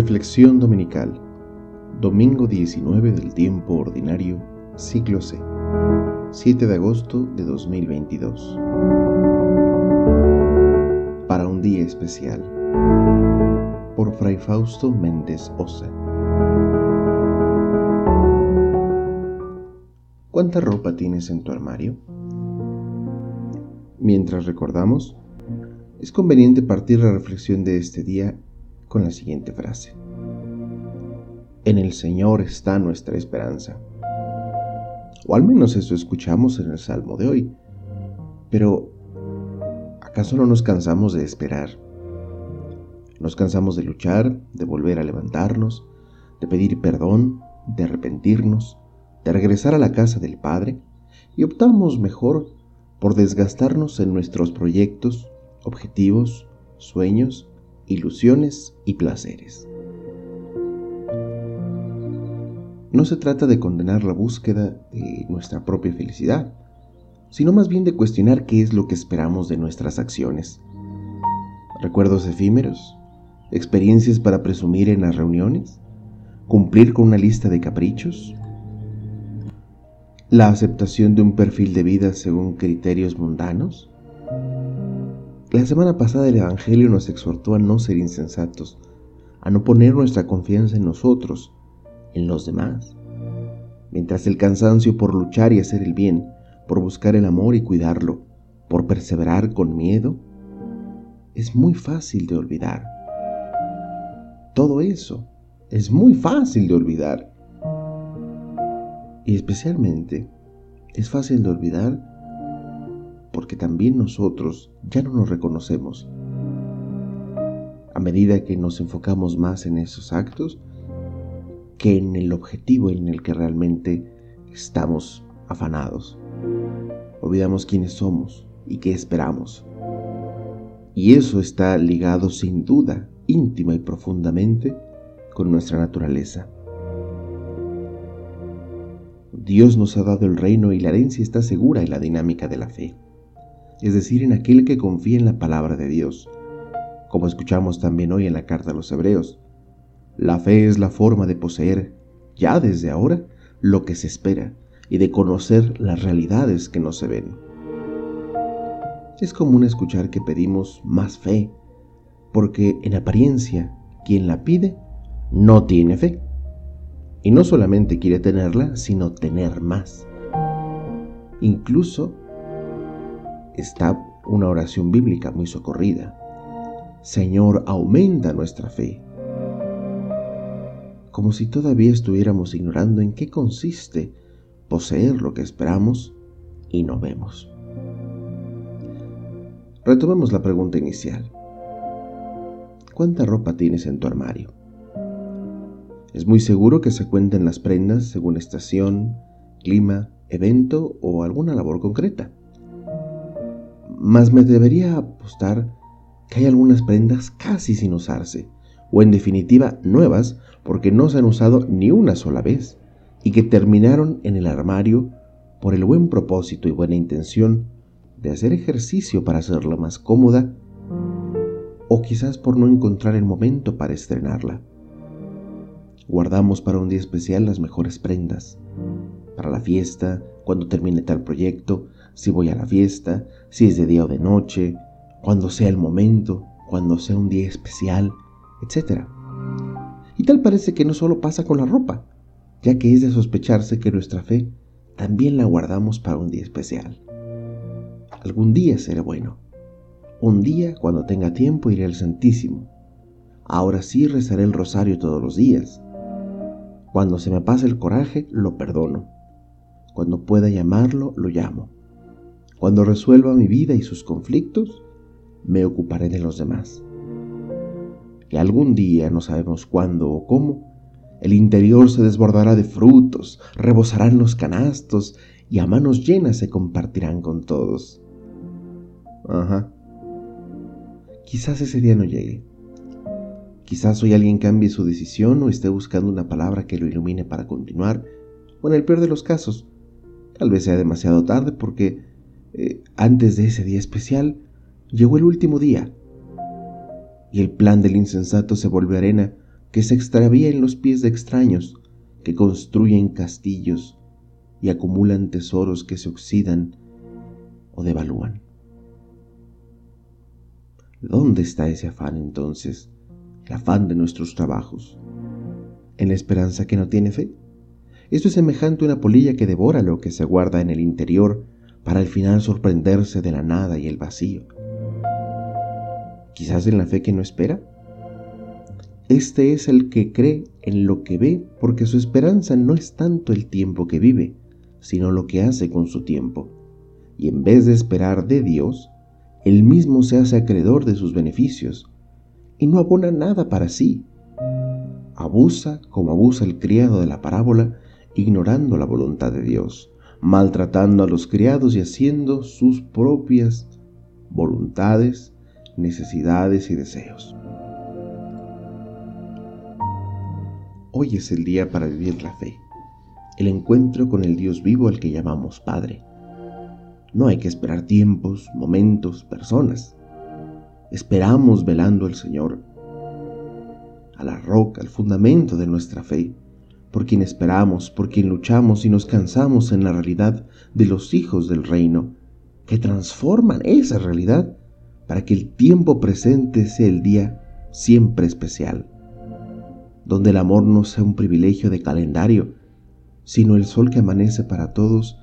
Reflexión Dominical, domingo 19 del tiempo ordinario, ciclo C, 7 de agosto de 2022. Para un día especial, por Fray Fausto Méndez Osa. ¿Cuánta ropa tienes en tu armario? Mientras recordamos, es conveniente partir la reflexión de este día con la siguiente frase. En el Señor está nuestra esperanza. O al menos eso escuchamos en el Salmo de hoy. Pero, ¿acaso no nos cansamos de esperar? Nos cansamos de luchar, de volver a levantarnos, de pedir perdón, de arrepentirnos, de regresar a la casa del Padre y optamos mejor por desgastarnos en nuestros proyectos, objetivos, sueños, ilusiones y placeres. No se trata de condenar la búsqueda de nuestra propia felicidad, sino más bien de cuestionar qué es lo que esperamos de nuestras acciones. Recuerdos efímeros, experiencias para presumir en las reuniones, cumplir con una lista de caprichos, la aceptación de un perfil de vida según criterios mundanos, la semana pasada el Evangelio nos exhortó a no ser insensatos, a no poner nuestra confianza en nosotros, en los demás. Mientras el cansancio por luchar y hacer el bien, por buscar el amor y cuidarlo, por perseverar con miedo, es muy fácil de olvidar. Todo eso es muy fácil de olvidar. Y especialmente es fácil de olvidar porque también nosotros ya no nos reconocemos. A medida que nos enfocamos más en esos actos que en el objetivo en el que realmente estamos afanados. Olvidamos quiénes somos y qué esperamos. Y eso está ligado sin duda, íntima y profundamente, con nuestra naturaleza. Dios nos ha dado el reino y la herencia está segura en la dinámica de la fe es decir, en aquel que confía en la palabra de Dios, como escuchamos también hoy en la carta a los Hebreos. La fe es la forma de poseer, ya desde ahora, lo que se espera y de conocer las realidades que no se ven. Es común escuchar que pedimos más fe, porque en apariencia quien la pide no tiene fe. Y no solamente quiere tenerla, sino tener más. Incluso está una oración bíblica muy socorrida. Señor, aumenta nuestra fe. Como si todavía estuviéramos ignorando en qué consiste poseer lo que esperamos y no vemos. Retomemos la pregunta inicial. ¿Cuánta ropa tienes en tu armario? Es muy seguro que se cuenten las prendas según estación, clima, evento o alguna labor concreta mas me debería apostar que hay algunas prendas casi sin usarse, o en definitiva nuevas porque no se han usado ni una sola vez, y que terminaron en el armario por el buen propósito y buena intención de hacer ejercicio para hacerla más cómoda, o quizás por no encontrar el momento para estrenarla. Guardamos para un día especial las mejores prendas, para la fiesta, cuando termine tal proyecto, si voy a la fiesta, si es de día o de noche, cuando sea el momento, cuando sea un día especial, etc. Y tal parece que no solo pasa con la ropa, ya que es de sospecharse que nuestra fe también la guardamos para un día especial. Algún día seré bueno. Un día, cuando tenga tiempo, iré al Santísimo. Ahora sí rezaré el rosario todos los días. Cuando se me pase el coraje, lo perdono. Cuando pueda llamarlo, lo llamo. Cuando resuelva mi vida y sus conflictos, me ocuparé de los demás. Que algún día, no sabemos cuándo o cómo, el interior se desbordará de frutos, rebosarán los canastos y a manos llenas se compartirán con todos. Ajá. Quizás ese día no llegue. Quizás hoy alguien cambie su decisión o esté buscando una palabra que lo ilumine para continuar, o en el peor de los casos, tal vez sea demasiado tarde porque eh, antes de ese día especial, llegó el último día y el plan del insensato se volvió arena que se extravía en los pies de extraños, que construyen castillos y acumulan tesoros que se oxidan o devalúan. ¿Dónde está ese afán entonces? El afán de nuestros trabajos. ¿En la esperanza que no tiene fe? Esto es semejante a una polilla que devora lo que se guarda en el interior para al final sorprenderse de la nada y el vacío. Quizás en la fe que no espera. Este es el que cree en lo que ve porque su esperanza no es tanto el tiempo que vive, sino lo que hace con su tiempo. Y en vez de esperar de Dios, él mismo se hace acreedor de sus beneficios y no abona nada para sí. Abusa como abusa el criado de la parábola, ignorando la voluntad de Dios, maltratando a los criados y haciendo sus propias voluntades, necesidades y deseos. Hoy es el día para vivir la fe, el encuentro con el Dios vivo al que llamamos Padre. No hay que esperar tiempos, momentos, personas. Esperamos velando al Señor, a la roca, al fundamento de nuestra fe, por quien esperamos, por quien luchamos y nos cansamos en la realidad de los hijos del reino, que transforman esa realidad para que el tiempo presente sea el día siempre especial donde el amor no sea un privilegio de calendario, sino el sol que amanece para todos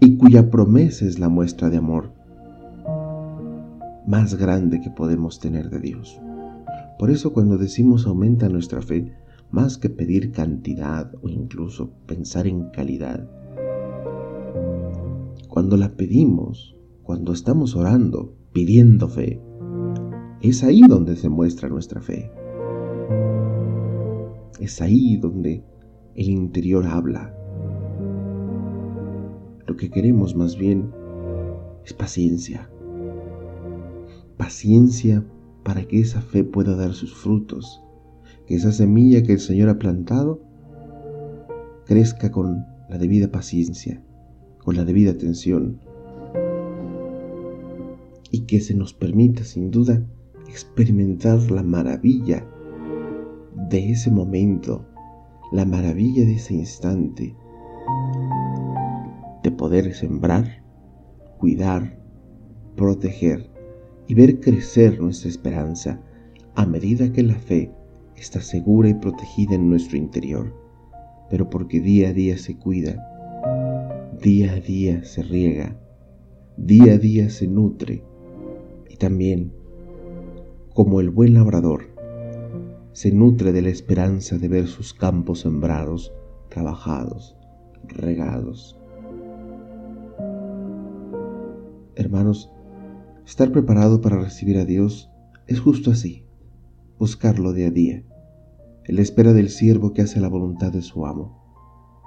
y cuya promesa es la muestra de amor más grande que podemos tener de Dios. Por eso cuando decimos aumenta nuestra fe, más que pedir cantidad o incluso pensar en calidad, cuando la pedimos, cuando estamos orando, pidiendo fe, es ahí donde se muestra nuestra fe. Es ahí donde el interior habla. Lo que queremos más bien es paciencia. Paciencia para que esa fe pueda dar sus frutos, que esa semilla que el Señor ha plantado crezca con la debida paciencia, con la debida atención, y que se nos permita sin duda experimentar la maravilla de ese momento, la maravilla de ese instante, de poder sembrar, cuidar, proteger y ver crecer nuestra esperanza a medida que la fe está segura y protegida en nuestro interior, pero porque día a día se cuida, día a día se riega, día a día se nutre y también, como el buen labrador, se nutre de la esperanza de ver sus campos sembrados, trabajados, regados. Hermanos, estar preparado para recibir a Dios es justo así, buscarlo día a día, en la espera del siervo que hace la voluntad de su amo,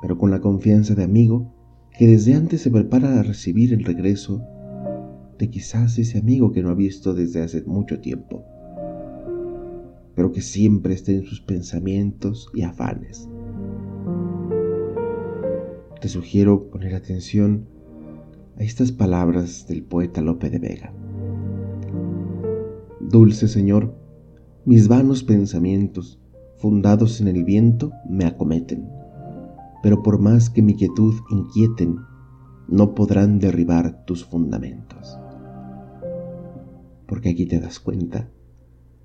pero con la confianza de amigo que desde antes se prepara a recibir el regreso de quizás ese amigo que no ha visto desde hace mucho tiempo pero que siempre esté en sus pensamientos y afanes. Te sugiero poner atención a estas palabras del poeta Lope de Vega. Dulce Señor, mis vanos pensamientos, fundados en el viento, me acometen, pero por más que mi quietud inquieten, no podrán derribar tus fundamentos. Porque aquí te das cuenta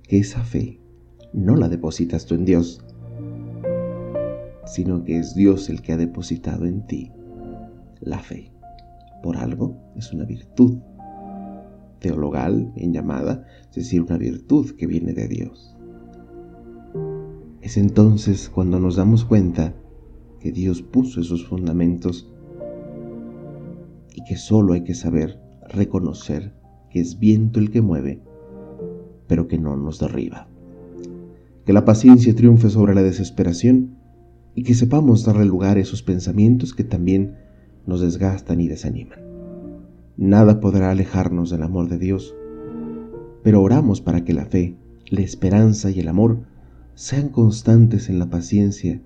que esa fe no la depositas tú en Dios, sino que es Dios el que ha depositado en ti la fe. Por algo es una virtud teologal en llamada, es decir, una virtud que viene de Dios. Es entonces cuando nos damos cuenta que Dios puso esos fundamentos y que solo hay que saber reconocer que es viento el que mueve, pero que no nos derriba que la paciencia triunfe sobre la desesperación y que sepamos darle lugar a esos pensamientos que también nos desgastan y desaniman. Nada podrá alejarnos del amor de Dios, pero oramos para que la fe, la esperanza y el amor sean constantes en la paciencia,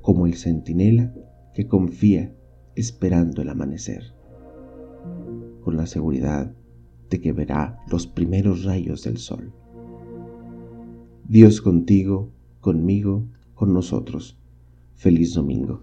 como el centinela que confía esperando el amanecer, con la seguridad de que verá los primeros rayos del sol. Dios contigo conmigo, con nosotros. Feliz domingo.